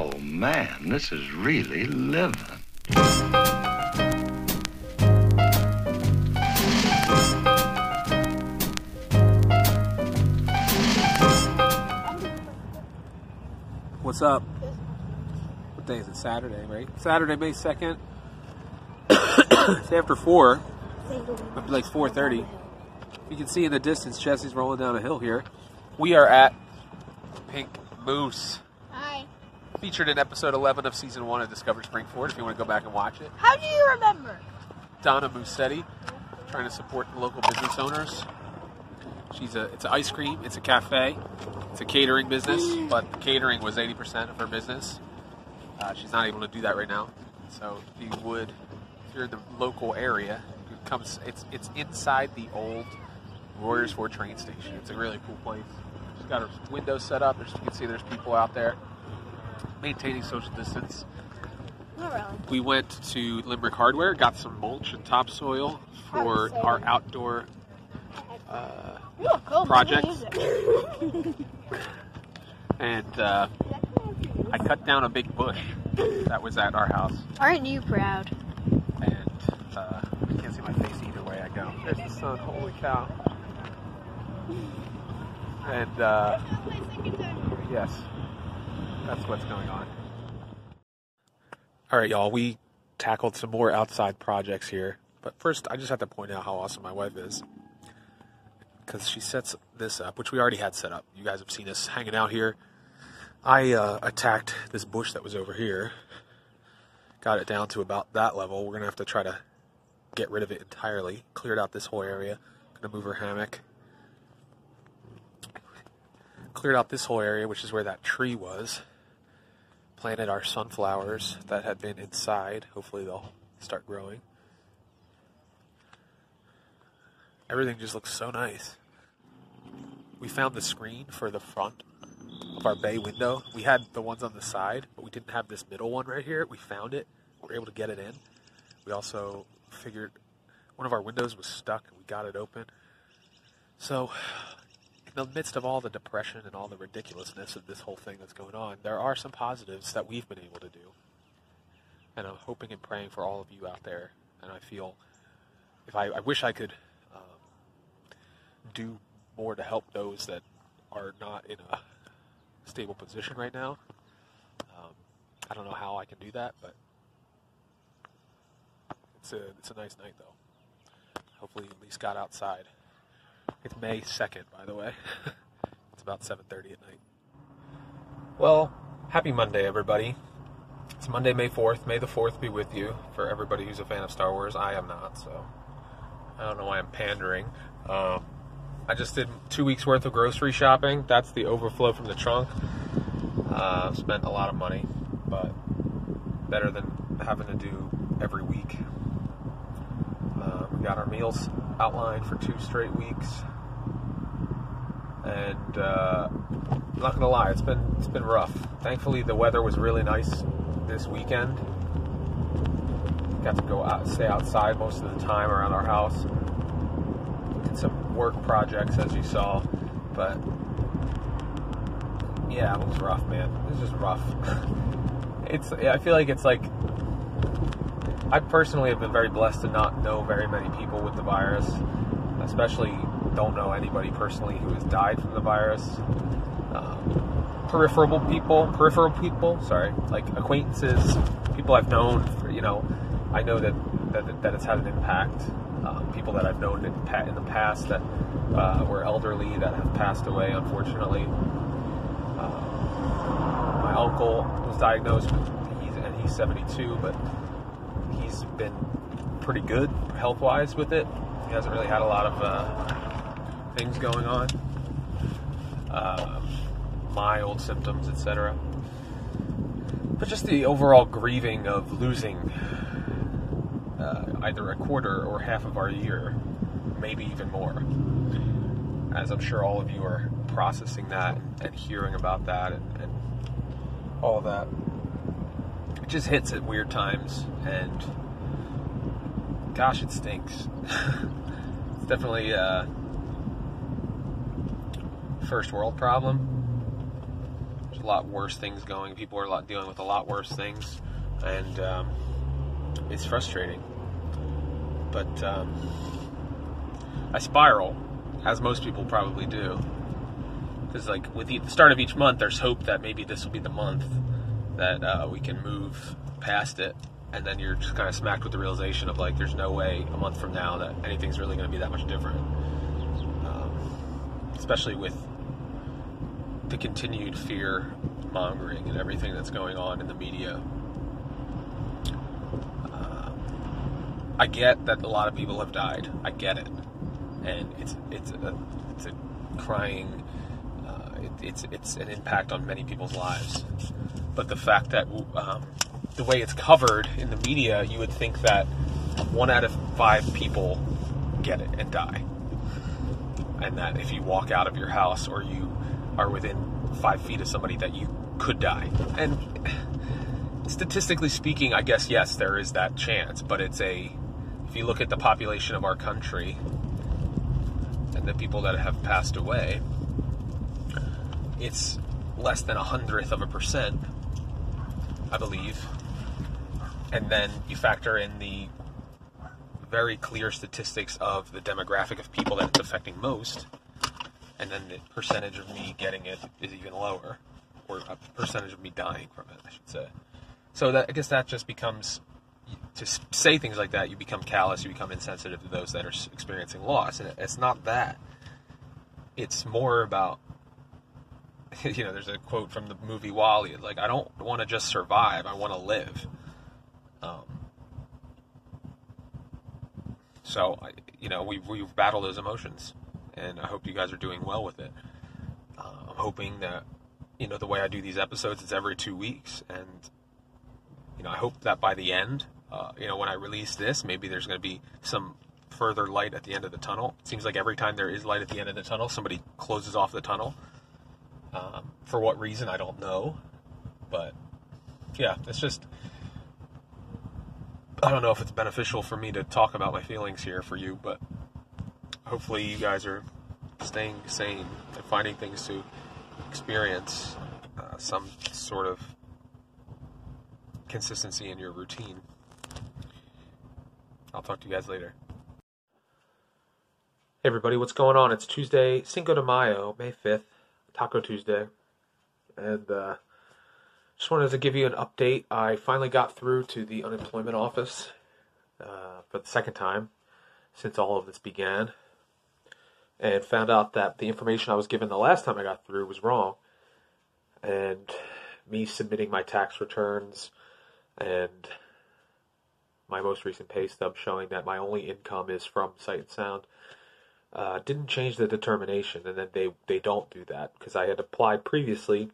Oh, man, this is really living. What's up? What day is it? Saturday, right? Saturday, May 2nd. it's after 4. Might be like 4.30. You can see in the distance Jesse's rolling down a hill here. We are at Pink Moose. Featured in episode 11 of season 1 of Discover Springford, if you want to go back and watch it. How do you remember? Donna Moosetti, trying to support the local business owners. She's a it's an ice cream, it's a cafe, it's a catering business, but catering was 80% of her business. Uh, she's not able to do that right now. So if you would, if you're in the local area, it comes it's it's inside the old Royersford train station. It's a really cool place. She's got her windows set up. As you can see, there's people out there maintaining social distance. Not really. We went to Limerick Hardware, got some mulch and topsoil for our outdoor uh. Project. And uh, I cut down a big bush that was at our house. Aren't you proud? And uh, I can't see my face either way I go. There's the sun. Holy cow. And uh, yes, that's what's going on. All right, y'all. We tackled some more outside projects here, but first, I just have to point out how awesome my wife is because she sets this up, which we already had set up. You guys have seen us hanging out here. I uh, attacked this bush that was over here, got it down to about that level. We're gonna have to try to get rid of it entirely. Cleared out this whole area. Gonna move her hammock. Cleared out this whole area, which is where that tree was. Planted our sunflowers that had been inside. Hopefully they'll start growing. Everything just looks so nice. We found the screen for the front of our bay window. We had the ones on the side, but we didn't have this middle one right here. We found it. We were able to get it in. We also figured one of our windows was stuck and we got it open. So, the midst of all the depression and all the ridiculousness of this whole thing that's going on, there are some positives that we've been able to do. And I'm hoping and praying for all of you out there. And I feel, if I, I wish I could um, do more to help those that are not in a stable position right now. Um, I don't know how I can do that, but it's a it's a nice night though. Hopefully, you at least got outside. It's May second, by the way. it's about seven thirty at night. Well, happy Monday, everybody. It's Monday, May fourth. May the fourth be with you. For everybody who's a fan of Star Wars, I am not, so I don't know why I'm pandering. Um, I just did two weeks worth of grocery shopping. That's the overflow from the trunk. Uh, spent a lot of money, but better than having to do every week. Uh, we got our meals outlined for two straight weeks, and uh, I'm not gonna lie, it's been it's been rough. Thankfully, the weather was really nice this weekend. Got to go out, stay outside most of the time around our house did some work projects as you saw, but yeah, it was rough, man. It was just rough. it's I feel like it's like I personally have been very blessed to not know very many people with the virus, especially don't know anybody personally who has died from the virus. Um, peripheral people, peripheral people, sorry, like acquaintances, people I've known, for, you know, I know that, that that it's had an impact um, people that I've known in, in the past that uh, were elderly that have passed away, unfortunately. Um, my uncle was diagnosed with, he's, and he's 72, but been pretty good health wise with it. He hasn't really had a lot of uh, things going on, uh, mild symptoms, etc. But just the overall grieving of losing uh, either a quarter or half of our year, maybe even more. As I'm sure all of you are processing that and hearing about that and, and all that. It just hits at weird times, and gosh, it stinks. it's definitely a first world problem. There's a lot worse things going. People are a lot dealing with a lot worse things, and um, it's frustrating. But um, I spiral, as most people probably do, because like with the start of each month, there's hope that maybe this will be the month that uh, we can move past it, and then you're just kind of smacked with the realization of like, there's no way a month from now that anything's really going to be that much different. Um, especially with the continued fear mongering and everything that's going on in the media. Uh, I get that a lot of people have died. I get it, and it's it's a it's a crying. Uh, it, it's it's an impact on many people's lives. But the fact that um, the way it's covered in the media, you would think that one out of five people get it and die, and that if you walk out of your house or you are within five feet of somebody, that you could die. And statistically speaking, I guess yes, there is that chance. But it's a if you look at the population of our country and the people that have passed away, it's less than a hundredth of a percent, I believe. And then you factor in the very clear statistics of the demographic of people that it's affecting most, and then the percentage of me getting it is even lower, or a percentage of me dying from it, I should say. So that I guess that just becomes to say things like that, you become callous, you become insensitive to those that are experiencing loss, and it's not that. It's more about you know, there's a quote from the movie WALL-E. Like, I don't want to just survive. I want to live. Um, so, you know, we've, we've battled those emotions, and I hope you guys are doing well with it. Uh, I'm hoping that, you know, the way I do these episodes, it's every two weeks, and you know, I hope that by the end, uh, you know, when I release this, maybe there's going to be some further light at the end of the tunnel. It seems like every time there is light at the end of the tunnel, somebody closes off the tunnel. Um, for what reason, I don't know. But yeah, it's just. I don't know if it's beneficial for me to talk about my feelings here for you, but hopefully you guys are staying sane and finding things to experience uh, some sort of consistency in your routine. I'll talk to you guys later. Hey everybody, what's going on? It's Tuesday, Cinco de Mayo, May 5th, Taco Tuesday. And uh, just wanted to give you an update. I finally got through to the unemployment office uh, for the second time since all of this began and found out that the information I was given the last time I got through was wrong. And me submitting my tax returns and my most recent pay stub showing that my only income is from Sight and Sound uh, didn't change the determination, and then they they don't do that because I had applied previously,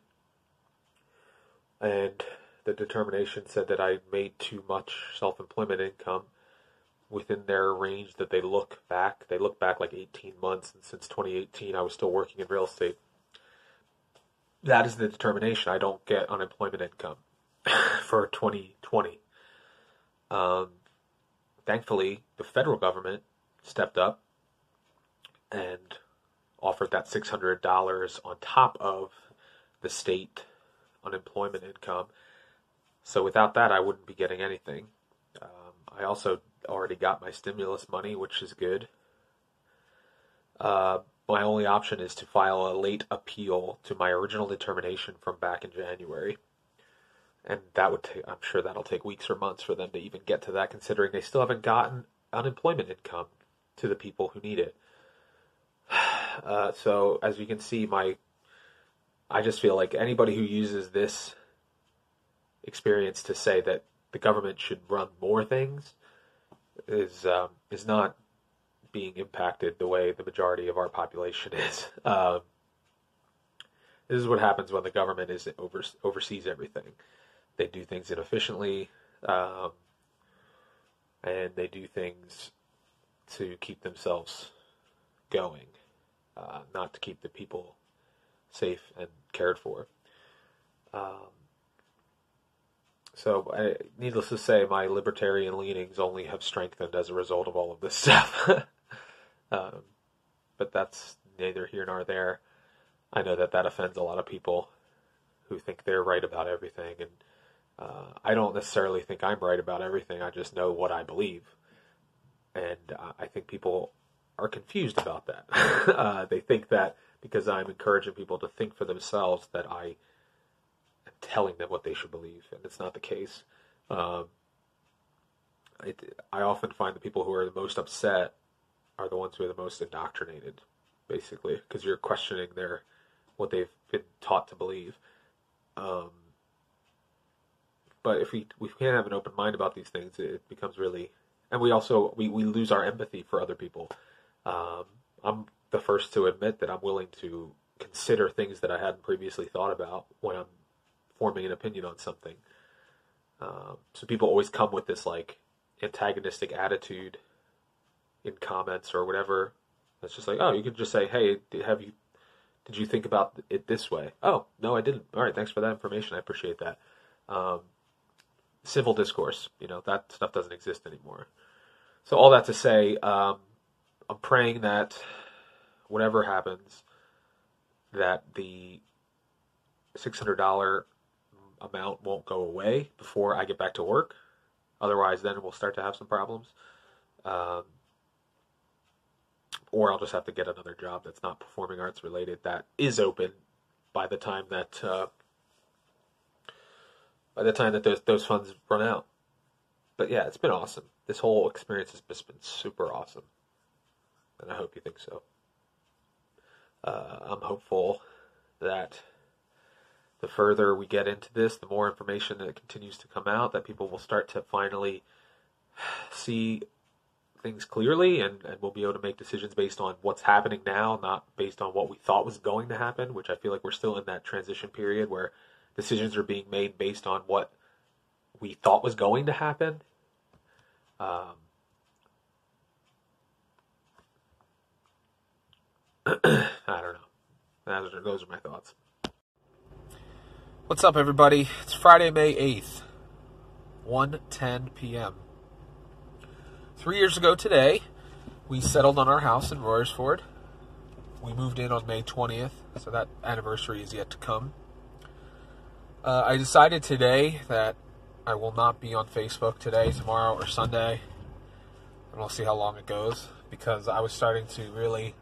and the determination said that I made too much self-employment income within their range that they look back. They look back like 18 months, and since 2018, I was still working in real estate. That is the determination. I don't get unemployment income for 2020. Um, thankfully, the federal government stepped up and offered that $600 on top of the state unemployment income. So without that, I wouldn't be getting anything. Um, I also already got my stimulus money, which is good. Uh, my only option is to file a late appeal to my original determination from back in January. And that would take, I'm sure that'll take weeks or months for them to even get to that, considering they still haven't gotten unemployment income to the people who need it. Uh, so as you can see, my, I just feel like anybody who uses this experience to say that the government should run more things is um, is not being impacted the way the majority of our population is. Um, this is what happens when the government is over, oversees everything. They do things inefficiently, um, and they do things to keep themselves going, uh, not to keep the people safe and cared for. Um, so, I, needless to say, my libertarian leanings only have strengthened as a result of all of this stuff. um, but that's neither here nor there. I know that that offends a lot of people, who think they're right about everything, and uh, I don't necessarily think I'm right about everything. I just know what I believe, and uh, I think people are confused about that. uh, they think that because I'm encouraging people to think for themselves, that I am telling them what they should believe, and it's not the case. Um, it, I often find the people who are the most upset are the ones who are the most indoctrinated, basically, because you're questioning their what they've been taught to believe. Um, but if we we can't have an open mind about these things, it becomes really, and we also we, we lose our empathy for other people. Um, I'm the first to admit that I'm willing to consider things that I hadn't previously thought about when I'm forming an opinion on something. Um, so people always come with this like antagonistic attitude in comments or whatever. It's just like, oh, you can just say, hey, have you, did you think about it this way? Oh, no, I didn't. All right, thanks for that information. I appreciate that. Um, civil discourse, you know, that stuff doesn't exist anymore. So all that to say, um, I'm praying that whatever happens, that the $600 amount won't go away before I get back to work. Otherwise, then we'll start to have some problems. Um, or I'll just have to get another job that's not performing arts related that is open by the time that uh, by the time that those those funds run out. But yeah, it's been awesome. This whole experience has just been super awesome, and I hope you think so. Uh, I'm hopeful that the further we get into this, the more information that continues to come out, that people will start to finally see things clearly and, and we'll be able to make decisions based on what's happening now, not based on what we thought was going to happen, which I feel like we're still in that transition period where decisions are being made based on what we thought was going to happen. Um, I don't know. Those are my thoughts. What's up, everybody? It's Friday, May 8th, 1.10 p.m. Three years ago today, we settled on our house in Royersford. We moved in on May 20th, so that anniversary is yet to come. Uh, I decided today that I will not be on Facebook today, tomorrow, or Sunday, and we'll see how long it goes because I was starting to really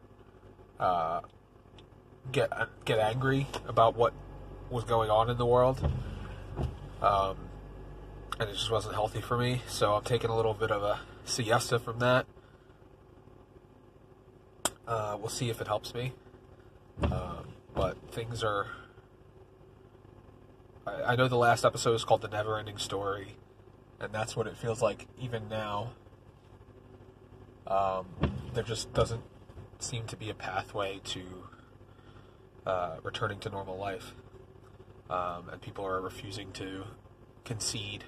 uh, get get angry about what was going on in the world. Um, and it just wasn't healthy for me. So I'm taking a little bit of a siesta from that. Uh, we'll see if it helps me. Um, but things are. I, I know the last episode is called The Never Ending Story, and that's what it feels like even now. Um, there just doesn't seem to be a pathway to uh, returning to normal life. Um, and people are refusing to concede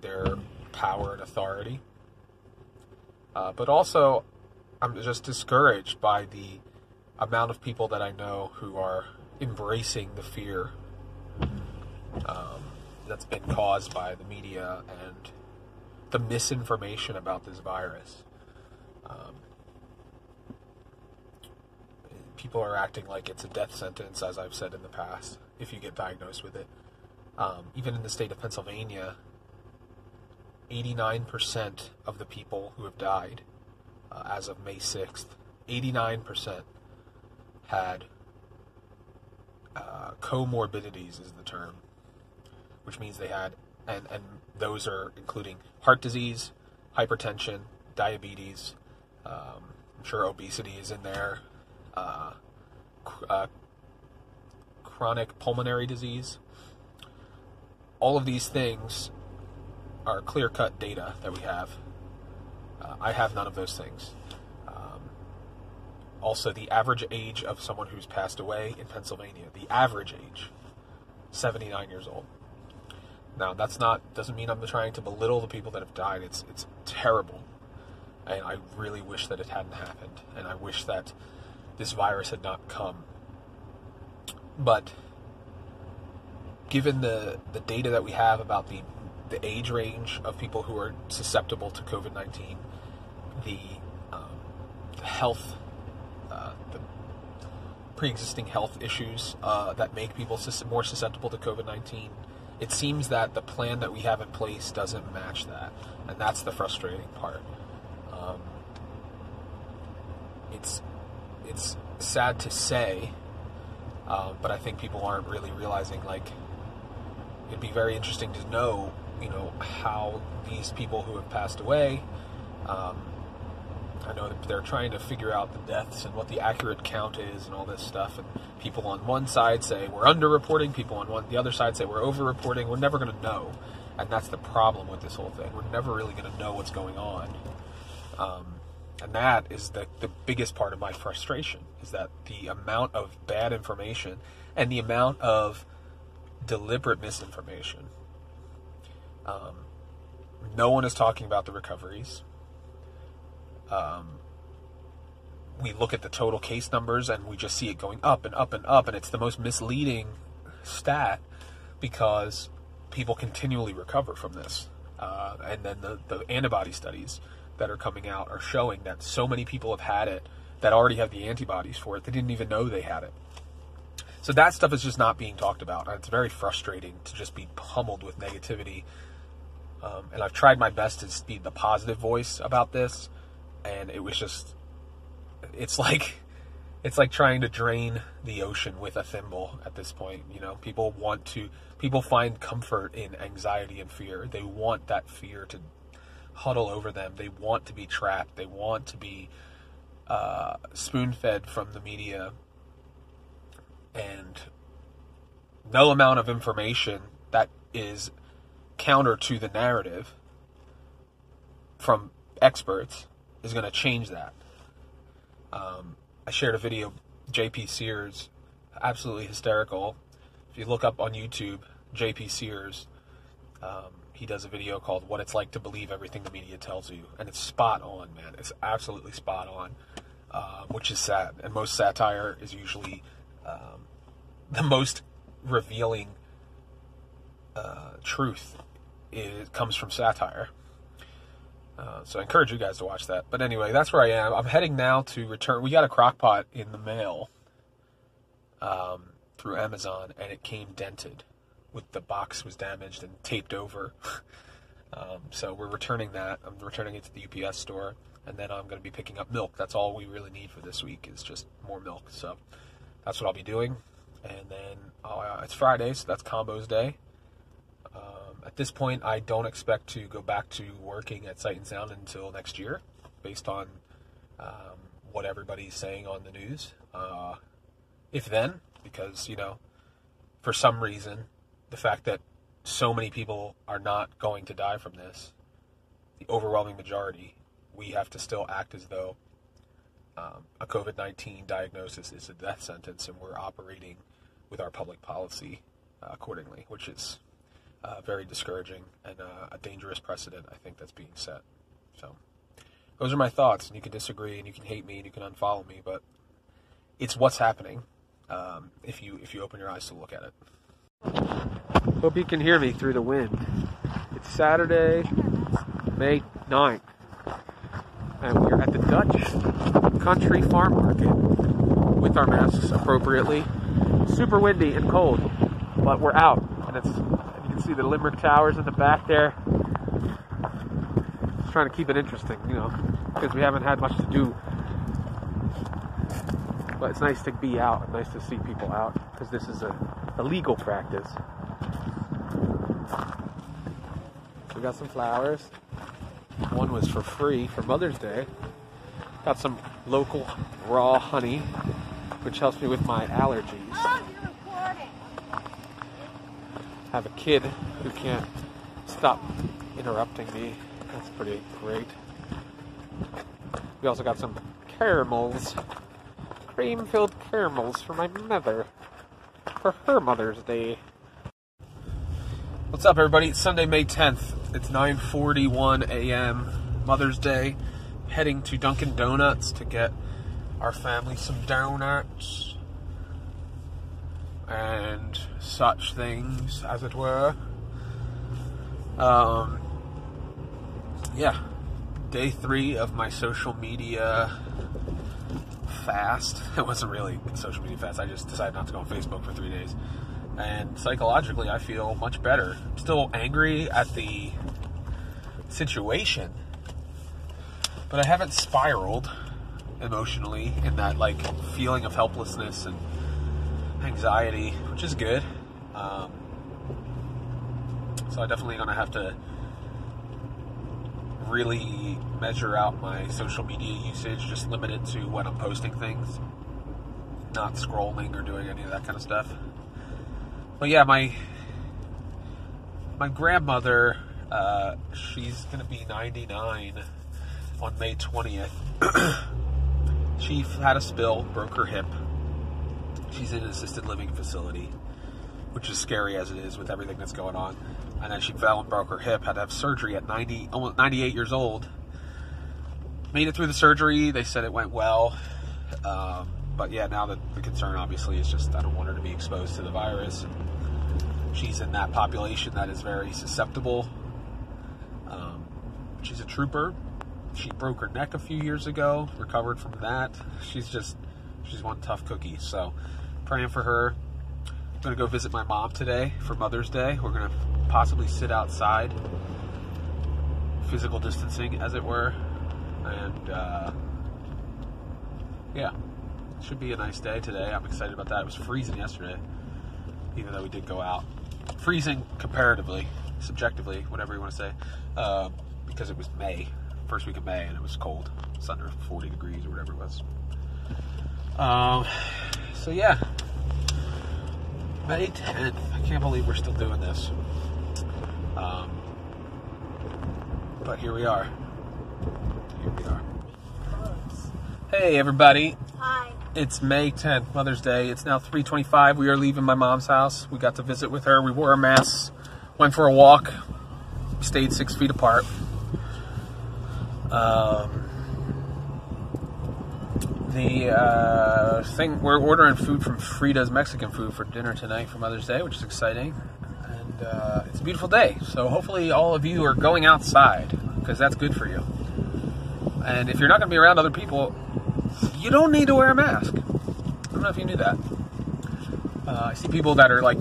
their power and authority. Uh, but also, I'm just discouraged by the amount of people that I know who are embracing the fear um, that's been caused by the media and the misinformation about this virus. Um, people are acting like it's a death sentence, as I've said in the past, if you get diagnosed with it. Um, even in the state of Pennsylvania, 89% of the people who have died uh, as of May 6th, 89% had uh, comorbidities, is the term, which means they had, and, and those are including heart disease, hypertension, diabetes, um, I'm sure obesity is in there, uh, uh chronic pulmonary disease. All of these things are clear cut data that we have. Uh, I have none of those things. Um, also, the average age of someone who's passed away in Pennsylvania, the average age, 79 years old. Now, that's not doesn't mean I'm trying to belittle the people that have died. It's it's terrible, and I really wish that it hadn't happened, and I wish that this virus had not come. But given the the data that we have about the the age range of people who are susceptible to COVID 19, the, um, the health, uh, the, pre-existing health issues uh, that make people more susceptible to COVID nineteen. It seems that the plan that we have in place doesn't match that, and that's the frustrating part. Um, it's it's sad to say, um, but I think people aren't really realizing like it'd be very interesting to know, you know, how these people who have passed away. Um, I know they're trying to figure out the deaths and what the accurate count is and all this stuff. And people on one side say we're underreporting. People on one the other side say we're overreporting. We're never going to know, and that's the problem with this whole thing. We're never really going to know what's going on. Um, and that is the, the biggest part of my frustration is that the amount of bad information and the amount of deliberate misinformation. Um, no one is talking about the recoveries. Um, we look at the total case numbers and we just see it going up and up and up, and it's the most misleading stat because people continually recover from this. Uh, and then the, the antibody studies that are coming out are showing that so many people have had it that already have the antibodies for it. They didn't even know they had it. So that stuff is just not being talked about. And it's very frustrating to just be pummeled with negativity. Um, and I've tried my best to be the positive voice about this. And it was just, it's like, it's like trying to drain the ocean with a thimble at this point. You know, people want to, people find comfort in anxiety and fear. They want that fear to huddle over them. They want to be trapped. They want to be uh, spoon fed from the media. And no amount of information that is counter to the narrative from experts is going to change that. Um, I shared a video, JP Sears, absolutely hysterical. If you look up on YouTube, JP Sears, um, he does a video called "What It's Like to Believe Everything the Media Tells You," and it's spot on, man. It's absolutely spot on, uh, which is sad. And most satire is usually um, the most revealing uh, truth. It comes from satire. Uh, so I encourage you guys to watch that. But anyway, that's where I am. I'm heading now to return. We got a crock pot in the mail um, through Amazon, and it came dented with the box was damaged and taped over. um, so we're returning that. I'm returning it to the UPS store, and then I'm going to be picking up milk. That's all we really need for this week is just more milk. So that's what I'll be doing. And then uh, it's Friday, so that's combos day. Um, at this point, I don't expect to go back to working at Sight and Sound until next year, based on um, what everybody's saying on the news. Uh, if then, because you know, for some reason, the fact that so many people are not going to die from this, the overwhelming majority, we have to still act as though um, a COVID 19 diagnosis is a death sentence and we're operating with our public policy uh, accordingly, which is uh, very discouraging and uh, a dangerous precedent, I think, that's being set. So, those are my thoughts, and you can disagree and you can hate me and you can unfollow me, but it's what's happening um, if you if you open your eyes to look at it. Hope you can hear me through the wind. It's Saturday, May 9th, and we're at the Dutch Country Farm Market with our masks appropriately. Super windy and cold, but we're out, and it's you can see the Limerick Towers in the back there. Just trying to keep it interesting, you know, because we haven't had much to do. But it's nice to be out, nice to see people out, because this is a, a legal practice. We got some flowers. One was for free for Mother's Day. Got some local raw honey, which helps me with my allergies. Oh. Have a kid who can't stop interrupting me. That's pretty great. We also got some caramels, cream filled caramels for my mother for her Mother's Day. What's up, everybody? It's Sunday, May 10th. It's 9:41 a.m. Mother's Day. Heading to Dunkin' Donuts to get our family some donuts and such things, as it were. Um, yeah, day three of my social media fast. It wasn't really social media fast. I just decided not to go on Facebook for three days. And psychologically, I feel much better. I'm still angry at the situation, but I haven't spiraled emotionally in that like feeling of helplessness and anxiety, which is good. Um, so I definitely gonna have to really measure out my social media usage, just limit it to when I'm posting things, not scrolling or doing any of that kind of stuff. But yeah, my my grandmother, uh, she's gonna be 99 on May 20th. she had a spill, broke her hip. She's in an assisted living facility, which is scary as it is with everything that's going on and then she fell and broke her hip. Had to have surgery at 90, almost 98 years old. Made it through the surgery. They said it went well. Um, but yeah, now the, the concern obviously is just I don't want her to be exposed to the virus. And she's in that population that is very susceptible. Um, she's a trooper. She broke her neck a few years ago, recovered from that. She's just, she's one tough cookie. So, praying for her. I'm going to go visit my mom today for Mother's Day. We're going to possibly sit outside, physical distancing, as it were. And uh, yeah, should be a nice day today. I'm excited about that. It was freezing yesterday, even though we did go out. Freezing comparatively, subjectively, whatever you want to say, uh, because it was May, first week of May, and it was cold. It's under 40 degrees or whatever it was. Um, so yeah, May 10th. I can't believe we're still doing this. Um, but here we are. Here we are. Hey everybody. Hi. It's May 10th, Mother's Day. It's now 3:25. We are leaving my mom's house. We got to visit with her. We wore our masks, went for a walk, stayed six feet apart. Um, the uh, thing we're ordering food from Frida's Mexican food for dinner tonight for Mother's Day, which is exciting. And uh, it's a beautiful day, so hopefully all of you are going outside because that's good for you. And if you're not going to be around other people, you don't need to wear a mask. I don't know if you knew that. Uh, I see people that are like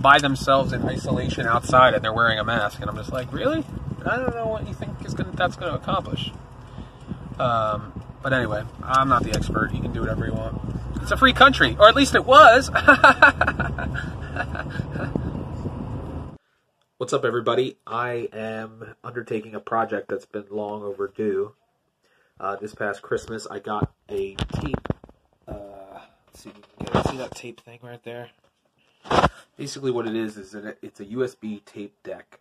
by themselves in isolation outside and they're wearing a mask, and I'm just like, really? I don't know what you think is gonna, that's going to accomplish. Um, but anyway, I'm not the expert. You can do whatever you want. It's a free country, or at least it was. What's up, everybody? I am undertaking a project that's been long overdue. Uh, this past Christmas, I got a tape. Uh, see, it. see that tape thing right there. Basically, what it is is that it's a USB tape deck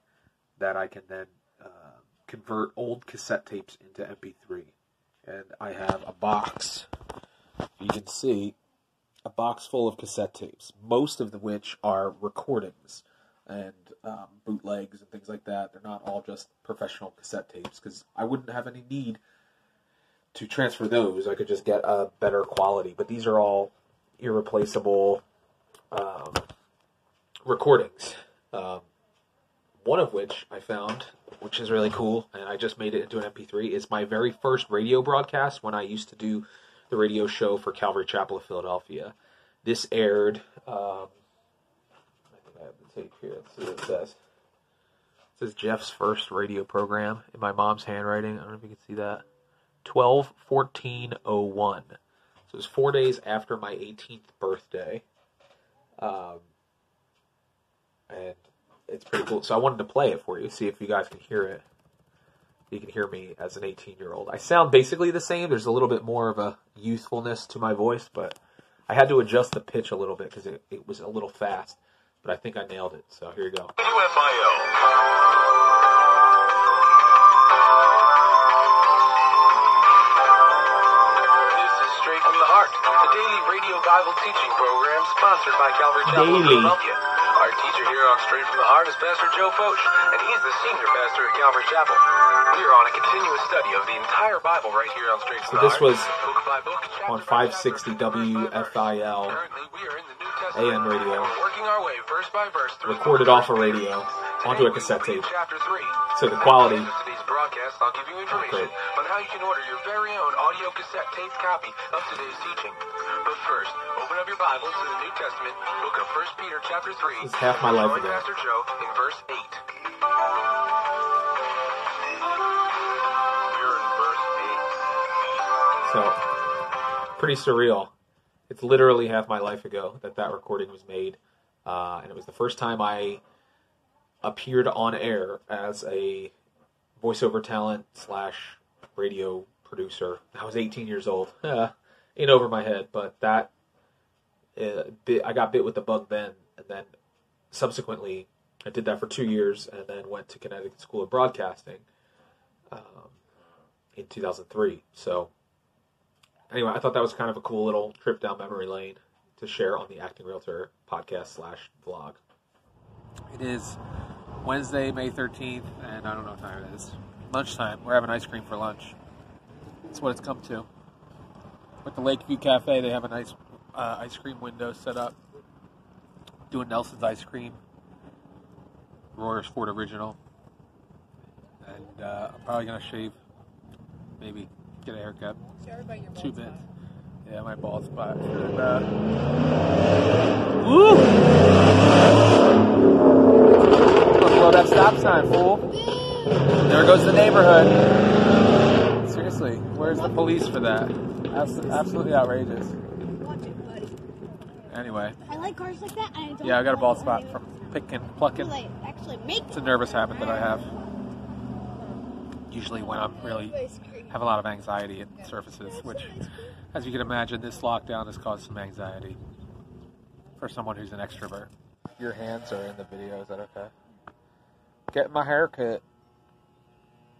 that I can then uh, convert old cassette tapes into MP3. And I have a box. You can see a box full of cassette tapes, most of which are recordings and um, bootlegs and things like that. They're not all just professional cassette tapes because I wouldn't have any need to transfer those. I could just get a better quality. But these are all irreplaceable um, recordings. Um, one of which I found, which is really cool, and I just made it into an MP3, is my very first radio broadcast when I used to do the radio show for Calvary Chapel of Philadelphia. This aired. Um, tape here. Let's see what it says. It says Jeff's first radio program in my mom's handwriting. I don't know if you can see that. 12 14 01. So it was four days after my 18th birthday. Um, and it's pretty cool. So I wanted to play it for you, see if you guys can hear it. You can hear me as an 18 year old. I sound basically the same. There's a little bit more of a youthfulness to my voice, but I had to adjust the pitch a little bit because it, it was a little fast. But I think I nailed it. So here you go. WFIL. This is Straight from the daily radio Bible teaching program sponsored by Calvary Chapel. Philadelphia. Our teacher here on Straight from the Heart is Pastor Joe Focht, and he's the senior pastor at Calvary Chapel. We are on a continuous study of the entire Bible right here on Straight from So the this Heart. was book book, on by 560 chapter, verse by verse. WFIL Currently, we are in the New Testament. AM radio. Working our way verse by verse through Recorded off a radio. onto a cassette will be in tape. Chapter 3. So the quality. At the of today's broadcast, I'll give you information on how you can order your very own audio cassette tape copy of today's teaching. But first, open up your Bible to the New Testament, book of 1 Peter chapter 3. It's half my life ago. Pastor Joe in verse 8. We're in verse 8. So, pretty surreal. It's literally half my life ago that that recording was made, uh, and it was the first time I appeared on air as a voiceover talent slash radio producer. I was 18 years old. Ain't over my head, but that uh, I got bit with the bug then, and then subsequently I did that for two years, and then went to Connecticut School of Broadcasting um, in 2003. So anyway, I thought that was kind of a cool little trip down memory lane to share on the Acting Realtor podcast slash vlog. It is Wednesday, May 13th, and I don't know what time it is. Lunchtime. We're having ice cream for lunch. That's what it's come to. At the Lakeview Cafe, they have a nice uh, ice cream window set up. Doing Nelson's ice cream, Royersford Original, and uh, I'm probably gonna shave, maybe get a haircut. Two bits. Yeah, my bald spot. And, uh, woo! Blow that stop sign, fool. There goes the neighborhood. Seriously, where's the police for that? Abs- absolutely outrageous. Watch it, buddy. Anyway, I like cars like that. And I don't yeah, I got a like bald spot from picking, plucking. Actually make It's a nervous habit that I have. Usually when I'm really have a lot of anxiety, it surfaces, which, as you can imagine, this lockdown has caused some anxiety for someone who's an extrovert. Your hands are in the video, is that okay? Getting my hair cut.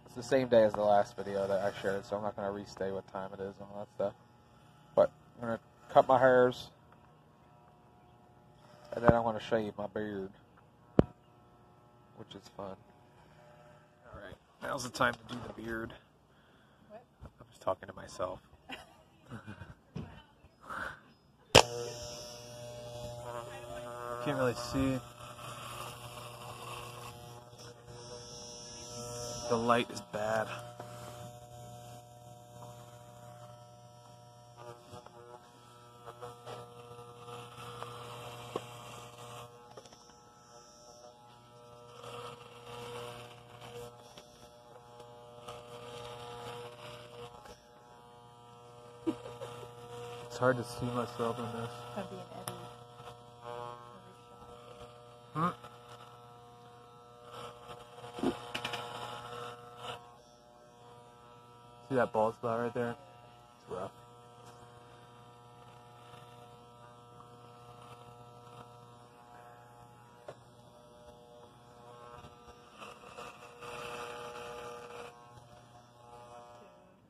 It's the same day as the last video that I shared, so I'm not going to restate what time it is and all that stuff. But I'm going to cut my hairs, and then I'm going to shave my beard, which is fun. All right, now's the time to do the beard. Talking to myself. Can't really see. The light is bad. It's hard to see myself in this. Hmm. See that bald spot right there? It's rough.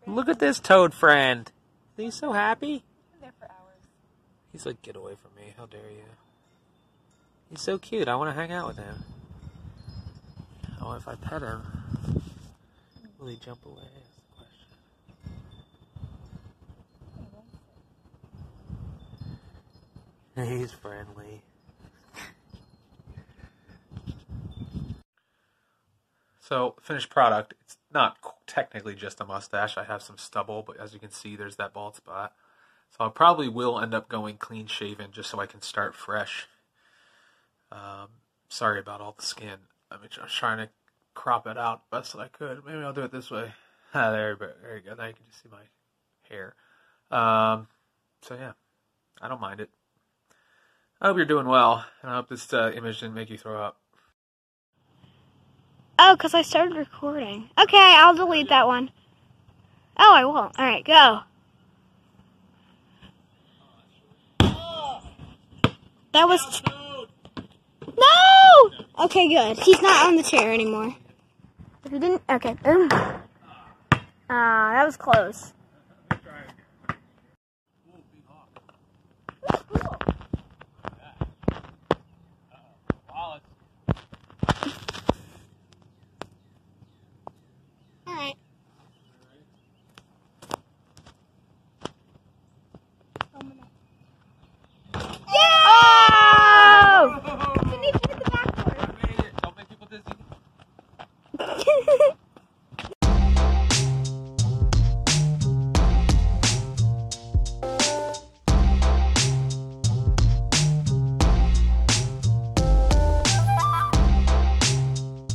Look at this toad friend. He's so happy. He's like, get away from me. How dare you? He's so cute. I want to hang out with him. Oh, if I pet him, will he jump away? That's the question. He's friendly. So, finished product. It's not technically just a mustache. I have some stubble, but as you can see, there's that bald spot. So I probably will end up going clean shaven just so I can start fresh. Um, sorry about all the skin. I mean, I was trying to crop it out best I could. Maybe I'll do it this way. Ah, there, there you go. Now you can just see my hair. Um, so yeah, I don't mind it. I hope you're doing well, and I hope this uh, image didn't make you throw up. Oh, because I started recording. Okay, I'll delete that one. Oh, I won't. All right, go. That was. No! Okay, good. He's not on the chair anymore. If you didn't. Okay. Ah, that was close.